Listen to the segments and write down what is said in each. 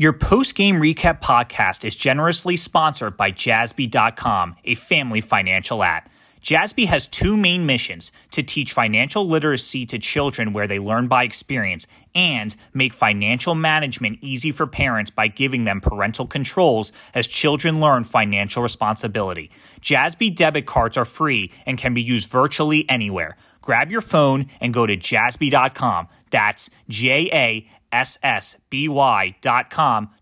Your post game recap podcast is generously sponsored by Jassby.com, a family financial app. Jassby has two main missions to teach financial literacy to children where they learn by experience and make financial management easy for parents by giving them parental controls as children learn financial responsibility. Jassby debit cards are free and can be used virtually anywhere. Grab your phone and go to jassby.com. That's J A ssby.com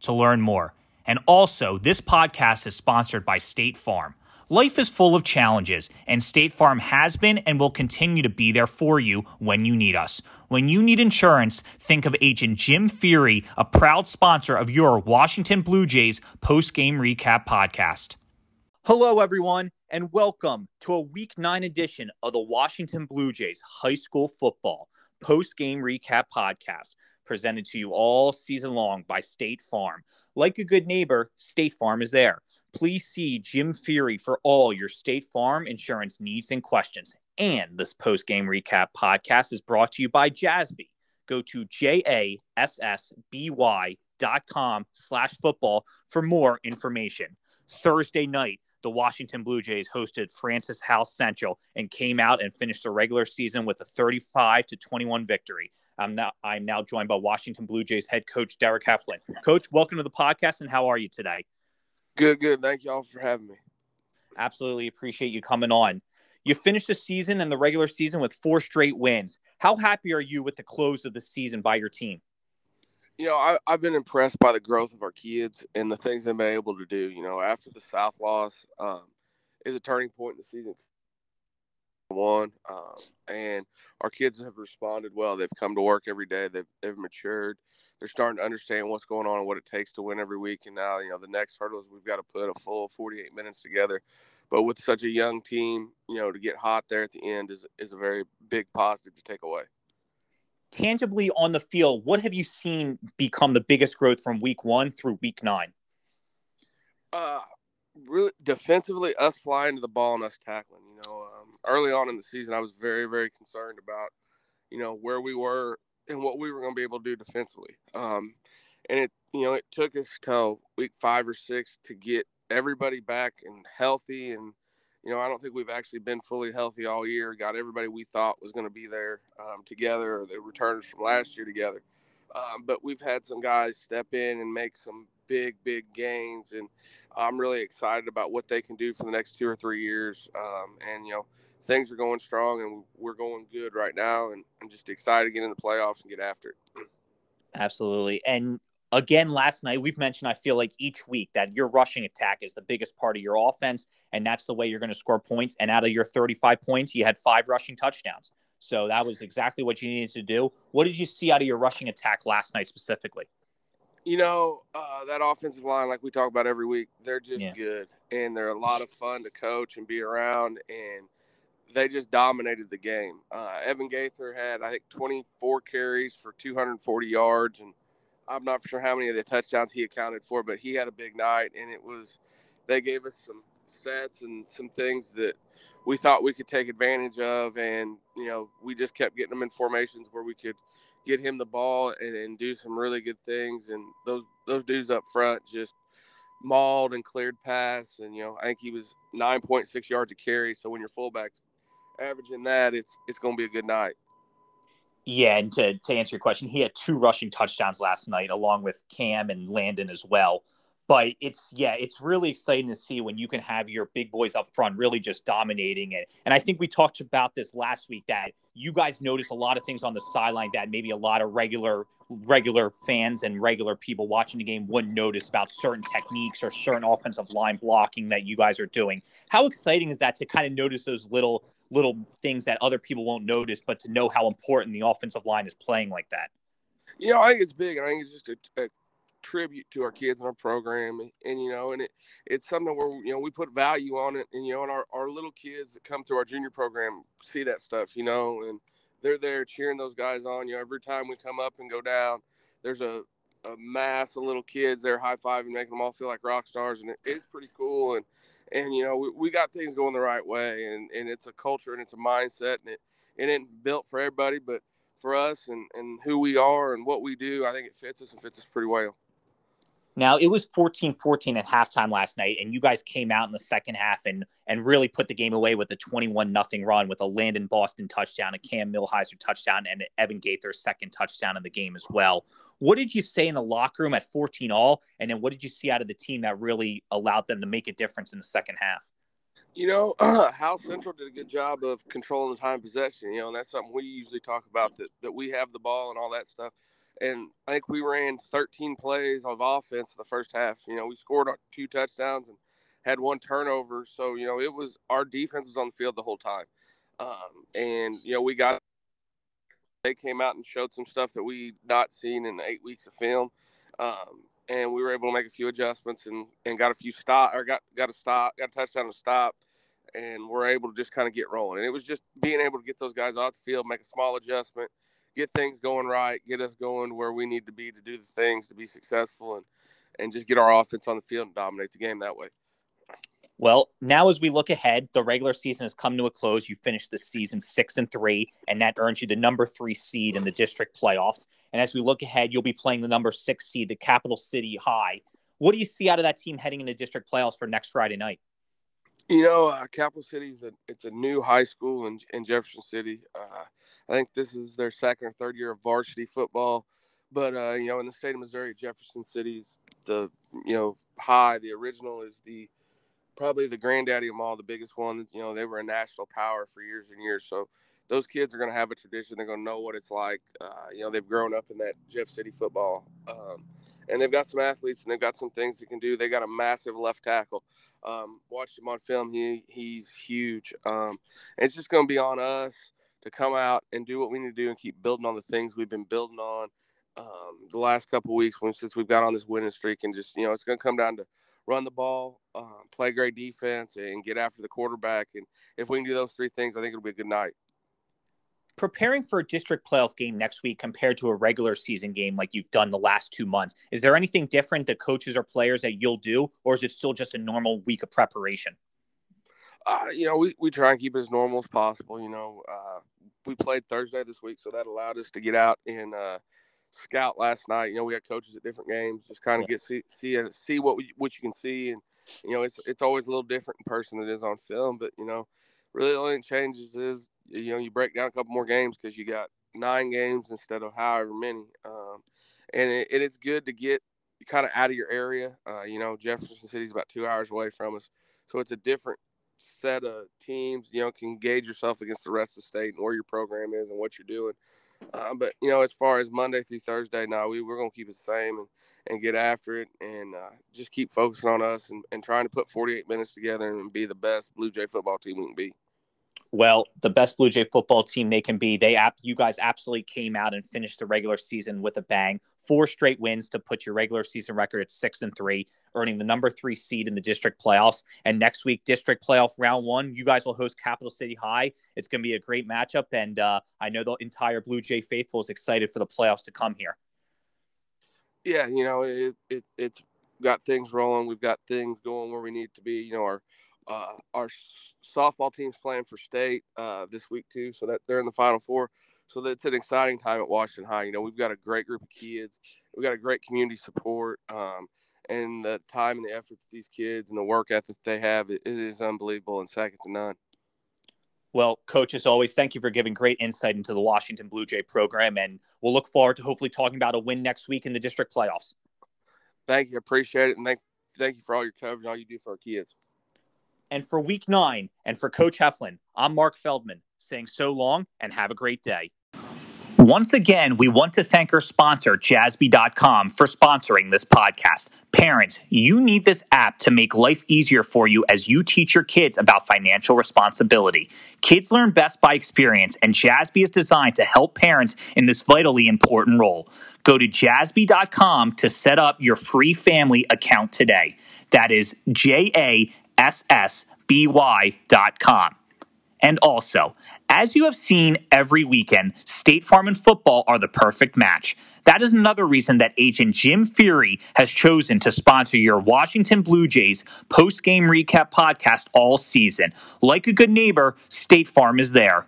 to learn more. And also, this podcast is sponsored by State Farm. Life is full of challenges, and State Farm has been and will continue to be there for you when you need us. When you need insurance, think of agent Jim Feighery, a proud sponsor of your Washington Blue Jays post game recap podcast. Hello, everyone, and welcome to a week nine edition of the Washington Blue Jays high school football post game recap podcast presented to you all season long by State Farm. Like a good neighbor, State Farm is there. Please see Jim Feighery for all your State Farm insurance needs and questions. And this post game recap podcast is brought to you by Jassby. Go to J A S S B Y dot com slash football for more information. Thursday night, the Washington Blue Jays hosted Francis Howell Central and came out and finished the regular season with a 35 to 21 victory. I'm now I'm now joined by Washington Blue Jays head coach Derick Heflin. Coach, welcome to the podcast, and how are you today? Good, good. Thank y'all for having me. Absolutely appreciate you coming on. You finished the season and the regular season with four straight wins. How happy are you with the close of the season by your team? You know, I, have been impressed by the growth of our kids and the things they've been able to do. You know, after the South loss um, is a turning point in the season one, um, and our kids have responded well. They've come to work every day. They've they've matured. They're starting to understand what's going on and what it takes to win every week. And now, you know, the next hurdle is we've got to put a full 48 minutes together. But with such a young team, you know, to get hot there at the end is is a very big positive to take away. Tangibly on the field, what have you seen become the biggest growth from week one through week nine? Uh, really defensively, us flying to the ball and us tackling. You know, early on in the season, I was very, very concerned about, you know, where we were and what we were going to be able to do defensively. Um, and it, you know, it took us till week five or six to get everybody back and healthy. And, you know, I don't think we've actually been fully healthy all year. Got everybody we thought was going to be there um, together, or the returners from last year together. Um, but we've had some guys step in and make some big, big gains, and I'm really excited about what they can do for the next two or three years. Um, and you know, things are going strong, and we're going good right now, and I'm just excited to get in the playoffs and get after it. Absolutely, and again last night we've mentioned i feel like each week that your rushing attack is the biggest part of your offense and that's the way you're going to score points and out of your 35 points you had five rushing touchdowns so that was exactly what you needed to do what did you see out of your rushing attack last night specifically you know, uh, that offensive line, like we talk about every week, they're just yeah. good and they're a lot of fun to coach and be around. And they just dominated the game. Uh, Evan Gaither had, I think, 24 carries for 240 yards. And I'm not sure how many of the touchdowns he accounted for, but he had a big night. And it was, they gave us some sets and some things that we thought we could take advantage of. And, you know, we just kept getting them in formations where we could get him the ball and, and do some really good things. And those those dudes up front just mauled and cleared pass. And you know, I think he was 9.6 yards a carry. So when your fullback's averaging that, it's it's going to be a good night. Yeah, and to, to answer your question, he had two rushing touchdowns last night, along with Cam and Landon as well but it's yeah it's really exciting to see when you can have your big boys up front really just dominating it. And i think we talked about this last week that you guys notice a lot of things on the sideline that maybe a lot of regular regular fans and regular people watching the game wouldn't notice about certain techniques or certain offensive line blocking that you guys are doing. How exciting is that to kind of notice those little little things that other people won't notice but to know how important the offensive line is playing like that? You know i think it's big and i think it's just a, a tribute to our kids in our program and, and, you know and it it's something where you know we put value on it and you know and our, our little kids that come through our junior program see that stuff you know and they're there cheering those guys on you know every time we come up and go down there's a, a mass of little kids there high-fiving making them all feel like rock stars and it, it's pretty cool and and you know we, we got things going the right way and and it's a culture and it's a mindset and it it ain't built for everybody but for us and, and who we are and what we do, I think it fits us and fits us pretty well. Now it was 14-14 at halftime last night, and you guys came out in the second half and and really put the game away with a 21 nothing run with a Landon Boston touchdown, a Cam Millheiser touchdown, and an Evan Gaither's second touchdown in the game as well. What did you say in the locker room at 14 all? And then what did you see out of the team that really allowed them to make a difference in the second half? You know, uh, Howell Central did a good job of controlling the time possession, you know, and that's something we usually talk about that, that we have the ball and all that stuff and I think we ran 13 plays of offense the first half. You know, we scored two touchdowns and had one turnover. So you know, it was our defense was on the field the whole time, um, and you know, we got they came out and showed some stuff that we not seen in eight weeks of film. Um, and we were able to make a few adjustments and, and got a few stop or got got a stop, got a touchdown to stop, and we're able to just kind of get rolling. And it was just being able to get those guys off the field, make a small adjustment, get things going right, get us going where we need to be to do the things to be successful and and just get our offense on the field and dominate the game that way. Well, now as we look ahead, the regular season has come to a close. You finished the season six and three, and that earns you the number three seed in the district playoffs. And as we look ahead, you'll be playing the number six seed, the Capital City High. What do you see out of that team heading into district playoffs for next Friday night? You know, uh, Capital City is a it's a new high school in, in Jefferson City. Uh, I think this is their second or third year of varsity football. But uh, you know, in the state of Missouri, Jefferson City's the you know high. The original is the probably the granddaddy of all, the biggest one. You know, they were a national power for years and years. So those kids are going to have a tradition. They're going to know what it's like. Uh, you know, they've grown up in that Jeff City football. Um, and they've got some athletes and they've got some things they can do. They got a massive left tackle. Um, watched him on film. He he's huge. Um, it's just going to be on us to come out and do what we need to do and keep building on the things we've been building on um, the last couple weeks when since we've got on this winning streak and just you know it's going to come down to run the ball, um, play great defense, and get after the quarterback. And if we can do those three things, I think it'll be a good night preparing for a district playoff game next week compared to a regular season game like you've done the last two months is there anything different that coaches or players that you'll do or is it still just a normal week of preparation uh, you know we, we try and keep it as normal as possible you know uh, we played thursday this week so that allowed us to get out and uh, scout last night you know we had coaches at different games just kind of yeah. get see see see what we, what you can see and you know it's it's always a little different in person than it is on film but you know really the only changes is you know you break down a couple more games because you got nine games instead of however many um, and it, it, it's good to get kind of out of your area uh, you know jefferson City is about two hours away from us so it's a different set of teams you know can gauge yourself against the rest of the state and where your program is and what you're doing uh, but you know as far as monday through thursday now we, we're going to keep it the same and, and get after it and uh, just keep focusing on us and, and trying to put 48 minutes together and be the best blue jay football team we can be well, the best Blue Jay football team they can be. They you guys absolutely came out and finished the regular season with a bang. Four straight wins to put your regular season record at six and three, earning the number three seed in the district playoffs. And next week, district playoff round one, you guys will host Capital City High. It's going to be a great matchup, and uh, I know the entire Blue Jay faithful is excited for the playoffs to come here. Yeah, you know it, it's it's got things rolling. We've got things going where we need to be. You know our uh, our softball team's playing for state uh, this week too, so that they're in the Final Four. So that's an exciting time at Washington High. You know, we've got a great group of kids. We've got a great community support, um, and the time and the effort that these kids and the work ethic they have it, it is unbelievable and second to none. Well, coach, as always, thank you for giving great insight into the Washington Blue Jay program, and we'll look forward to hopefully talking about a win next week in the district playoffs. Thank you, appreciate it, and thank thank you for all your coverage, all you do for our kids. And for week nine, and for Coach Heflin, I'm Mark Feldman saying so long and have a great day. Once again, we want to thank our sponsor, Jassby.com, for sponsoring this podcast. Parents, you need this app to make life easier for you as you teach your kids about financial responsibility. Kids learn best by experience, and Jassby is designed to help parents in this vitally important role. Go to jassby.com to set up your free family account today. That is J A ssby.com. And also, as you have seen every weekend, State Farm and football are the perfect match. That is another reason that agent Jim Feighery has chosen to sponsor your Washington Blue Jays post game recap podcast all season. Like a good neighbor, State Farm is there.